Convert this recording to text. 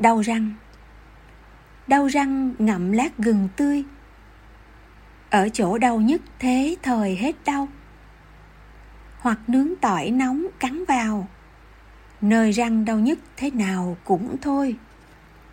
đau răng. Đau răng ngậm lát gừng tươi. Ở chỗ đau nhất thế thời hết đau. Hoặc nướng tỏi nóng cắn vào. Nơi răng đau nhất thế nào cũng thôi.